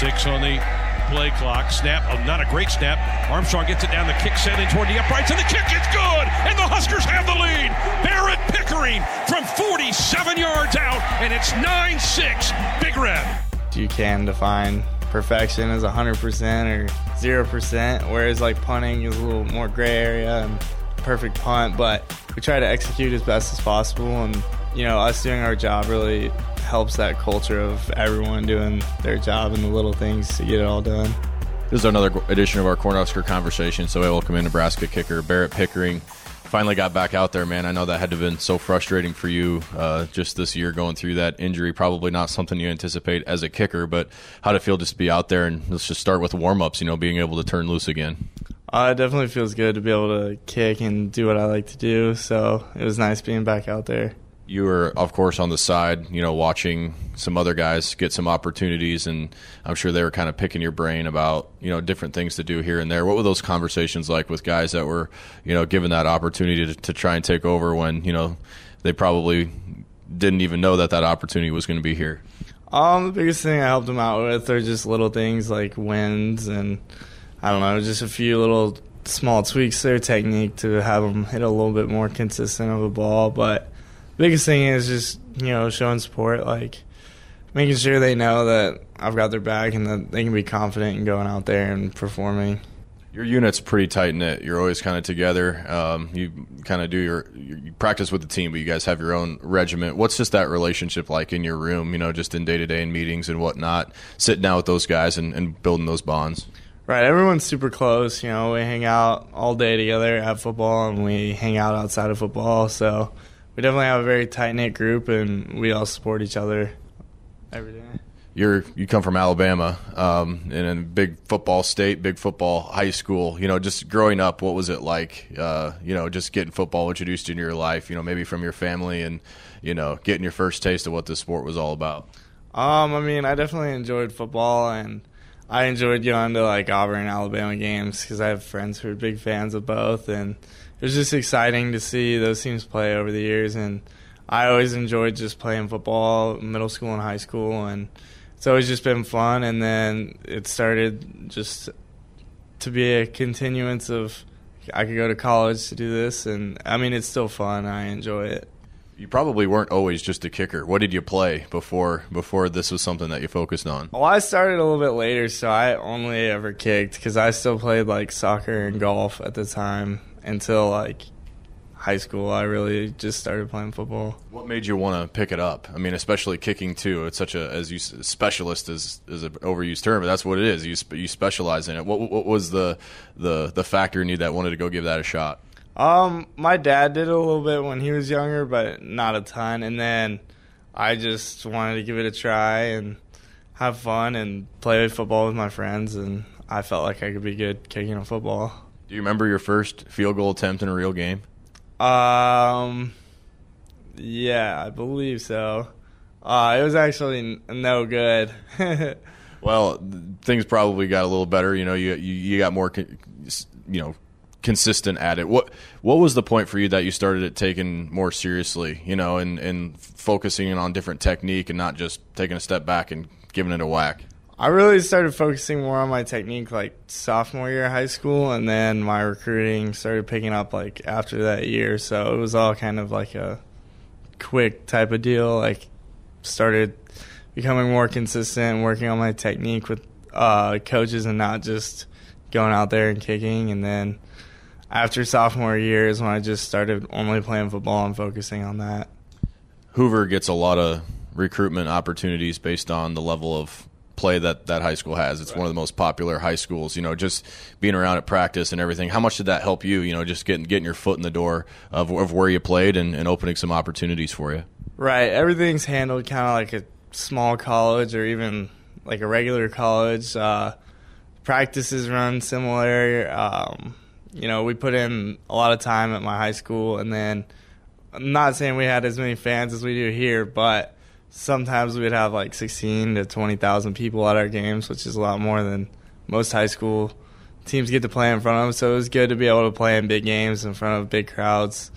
Six on the play clock. Snap, oh, not a great snap. Armstrong gets it down the kick set in toward the uprights, and the kick is good, and the Huskers have the lead. Barrett Pickering from 47 yards out, and it's 9 6. Big Red. You can define perfection as 100% or 0%, whereas like punting is a little more gray area and perfect punt, but we try to execute as best as possible. And, you know, us doing our job really helps that culture of everyone doing their job and the little things to get it all done. This is another edition of our Cornhusker conversation. So, I welcome in Nebraska kicker Barrett Pickering. Finally got back out there, man. I know that had to have been so frustrating for you uh, just this year going through that injury. Probably not something you anticipate as a kicker, but how it feel just to be out there and let's just start with warm ups, you know, being able to turn loose again? Uh, it definitely feels good to be able to kick and do what I like to do. So it was nice being back out there. You were, of course, on the side, you know, watching some other guys get some opportunities, and I'm sure they were kind of picking your brain about, you know, different things to do here and there. What were those conversations like with guys that were, you know, given that opportunity to, to try and take over when, you know, they probably didn't even know that that opportunity was going to be here? Um, the biggest thing I helped them out with are just little things like wins and I don't know, just a few little small tweaks to their technique to have them hit a little bit more consistent of a ball. But biggest thing is just you know showing support, like making sure they know that I've got their back and that they can be confident in going out there and performing. Your unit's pretty tight knit. You're always kind of together. Um, you kind of do your you practice with the team, but you guys have your own regiment. What's just that relationship like in your room? You know, just in day to day in meetings and whatnot, sitting down with those guys and, and building those bonds. Right, everyone's super close. You know, we hang out all day together at football, and we hang out outside of football. So we definitely have a very tight knit group, and we all support each other every day. You're you come from Alabama, um, in a big football state, big football high school. You know, just growing up, what was it like? Uh, you know, just getting football introduced into your life. You know, maybe from your family, and you know, getting your first taste of what the sport was all about. Um, I mean, I definitely enjoyed football and I enjoyed going to like Auburn, Alabama games because I have friends who are big fans of both, and it was just exciting to see those teams play over the years. And I always enjoyed just playing football, middle school and high school, and it's always just been fun. And then it started just to be a continuance of I could go to college to do this, and I mean it's still fun. I enjoy it you probably weren't always just a kicker. What did you play before before this was something that you focused on? Well, I started a little bit later, so I only ever kicked because I still played like soccer and golf at the time until like high school. I really just started playing football. What made you want to pick it up? I mean, especially kicking too. It's such a as you specialist is is an overused term, but that's what it is. You you specialize in it. What what was the the the factor in you that wanted to go give that a shot? Um, my dad did a little bit when he was younger, but not a ton. And then I just wanted to give it a try and have fun and play football with my friends. And I felt like I could be good kicking a football. Do you remember your first field goal attempt in a real game? Um, yeah, I believe so. Uh, it was actually no good. well, things probably got a little better. You know, you you, you got more, you know, consistent at it. What what was the point for you that you started it taking more seriously, you know, and and focusing on different technique and not just taking a step back and giving it a whack? I really started focusing more on my technique like sophomore year of high school and then my recruiting started picking up like after that year. So it was all kind of like a quick type of deal. Like started becoming more consistent, working on my technique with uh, coaches and not just going out there and kicking and then after sophomore year is when I just started only playing football and focusing on that. Hoover gets a lot of recruitment opportunities based on the level of play that that high school has. It's right. one of the most popular high schools. You know, just being around at practice and everything. How much did that help you? You know, just getting getting your foot in the door of, of where you played and, and opening some opportunities for you. Right. Everything's handled kind of like a small college or even like a regular college. Uh, practices run similar. Um, you know, we put in a lot of time at my high school, and then I'm not saying we had as many fans as we do here, but sometimes we'd have like 16 to 20,000 people at our games, which is a lot more than most high school teams get to play in front of. So it was good to be able to play in big games in front of big crowds,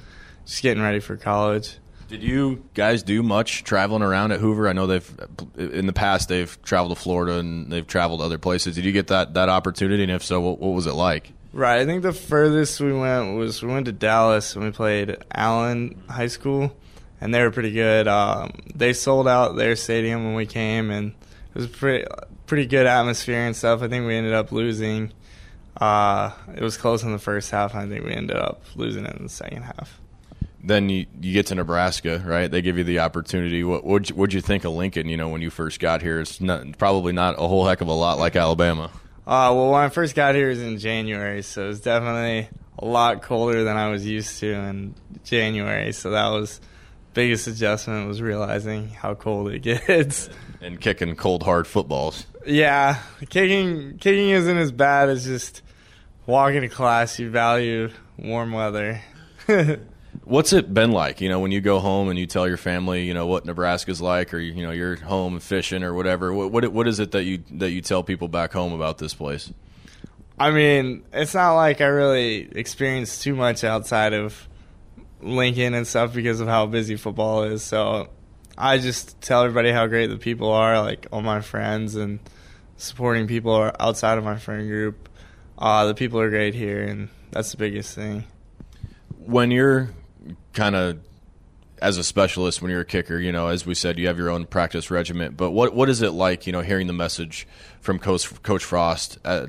just getting ready for college. Did you guys do much traveling around at Hoover? I know they've in the past they've traveled to Florida and they've traveled to other places. Did you get that that opportunity? And if so, what, what was it like? Right. I think the furthest we went was we went to Dallas and we played Allen High School, and they were pretty good. Um, they sold out their stadium when we came, and it was pretty pretty good atmosphere and stuff. I think we ended up losing. Uh, it was close in the first half. I think we ended up losing it in the second half then you, you get to Nebraska, right? They give you the opportunity. What would you, what'd you think of Lincoln? You know, when you first got here, it's not, probably not a whole heck of a lot like Alabama. Uh, well, when I first got here, it was in January, so it was definitely a lot colder than I was used to in January. So that was biggest adjustment was realizing how cold it gets and kicking cold hard footballs. Yeah, kicking kicking isn't as bad as just walking to class. You value warm weather. What's it been like, you know, when you go home and you tell your family, you know, what Nebraska's like, or you know, you're home fishing or whatever? What what, what is it that you that you tell people back home about this place? I mean, it's not like I really experienced too much outside of Lincoln and stuff because of how busy football is. So I just tell everybody how great the people are, like all my friends and supporting people are outside of my friend group. Uh, the people are great here, and that's the biggest thing. When you're kind of as a specialist when you're a kicker, you know, as we said, you have your own practice regiment. But what what is it like, you know, hearing the message from Coach Coach Frost, uh,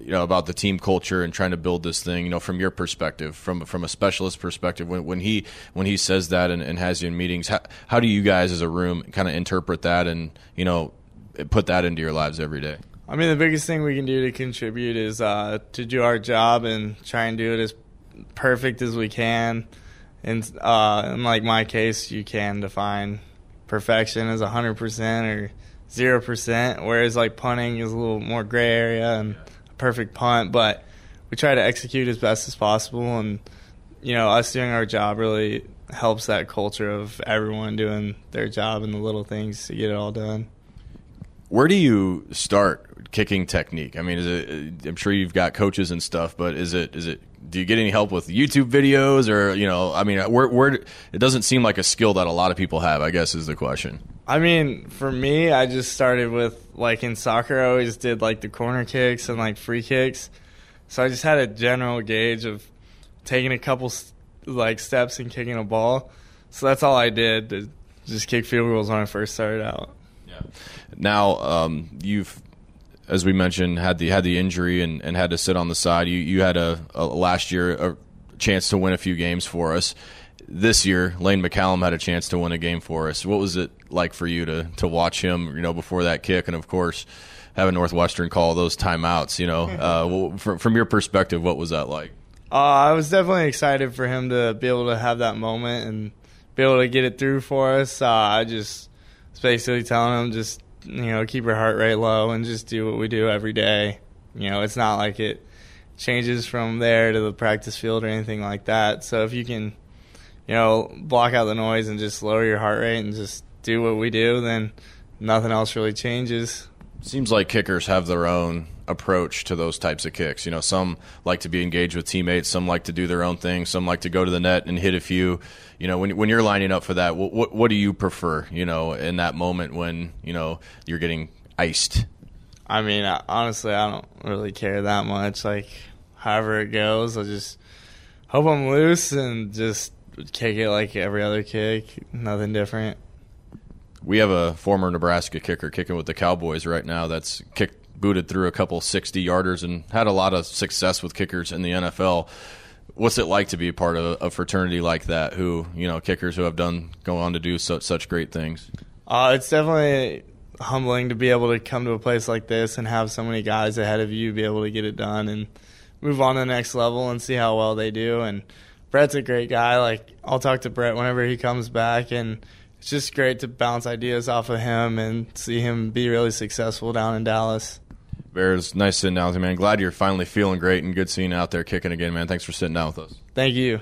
you know, about the team culture and trying to build this thing, you know, from your perspective, from from a specialist perspective, when when he when he says that and, and has you in meetings, how how do you guys as a room kind of interpret that and you know put that into your lives every day? I mean, the biggest thing we can do to contribute is uh, to do our job and try and do it as perfect as we can in uh, in like my case, you can define perfection as hundred percent or zero percent, whereas like punting is a little more gray area and a perfect punt. But we try to execute as best as possible, and you know, us doing our job really helps that culture of everyone doing their job and the little things to get it all done. Where do you start kicking technique? I mean, is it? Uh, I'm sure you've got coaches and stuff, but is it is it do you get any help with YouTube videos or you know? I mean, where where it doesn't seem like a skill that a lot of people have. I guess is the question. I mean, for me, I just started with like in soccer, I always did like the corner kicks and like free kicks. So I just had a general gauge of taking a couple like steps and kicking a ball. So that's all I did just kick field goals when I first started out. Yeah. Now um, you've as we mentioned, had the had the injury and, and had to sit on the side. You you had a, a last year a chance to win a few games for us. This year, Lane McCallum had a chance to win a game for us. What was it like for you to to watch him? You know, before that kick, and of course, having Northwestern call those timeouts. You know, uh, from from your perspective, what was that like? Uh, I was definitely excited for him to be able to have that moment and be able to get it through for us. Uh, I just was basically telling them just you know, keep your heart rate low and just do what we do every day. You know, it's not like it changes from there to the practice field or anything like that. So if you can, you know, block out the noise and just lower your heart rate and just do what we do, then nothing else really changes. Seems like kickers have their own approach to those types of kicks. You know, some like to be engaged with teammates, some like to do their own thing, some like to go to the net and hit a few. You know, when when you're lining up for that, what what, what do you prefer? You know, in that moment when you know you're getting iced. I mean, honestly, I don't really care that much. Like, however it goes, I just hope I'm loose and just kick it like every other kick. Nothing different. We have a former Nebraska kicker kicking with the Cowboys right now. That's kicked booted through a couple 60 yarders and had a lot of success with kickers in the NFL. What's it like to be part of a fraternity like that? Who you know, kickers who have done go on to do such such great things. Uh, it's definitely humbling to be able to come to a place like this and have so many guys ahead of you be able to get it done and move on to the next level and see how well they do. And Brett's a great guy. Like I'll talk to Brett whenever he comes back and it's just great to bounce ideas off of him and see him be really successful down in Dallas. Bears, nice sitting down with you, man. Glad you're finally feeling great and good seeing you out there kicking again, man. Thanks for sitting down with us. Thank you.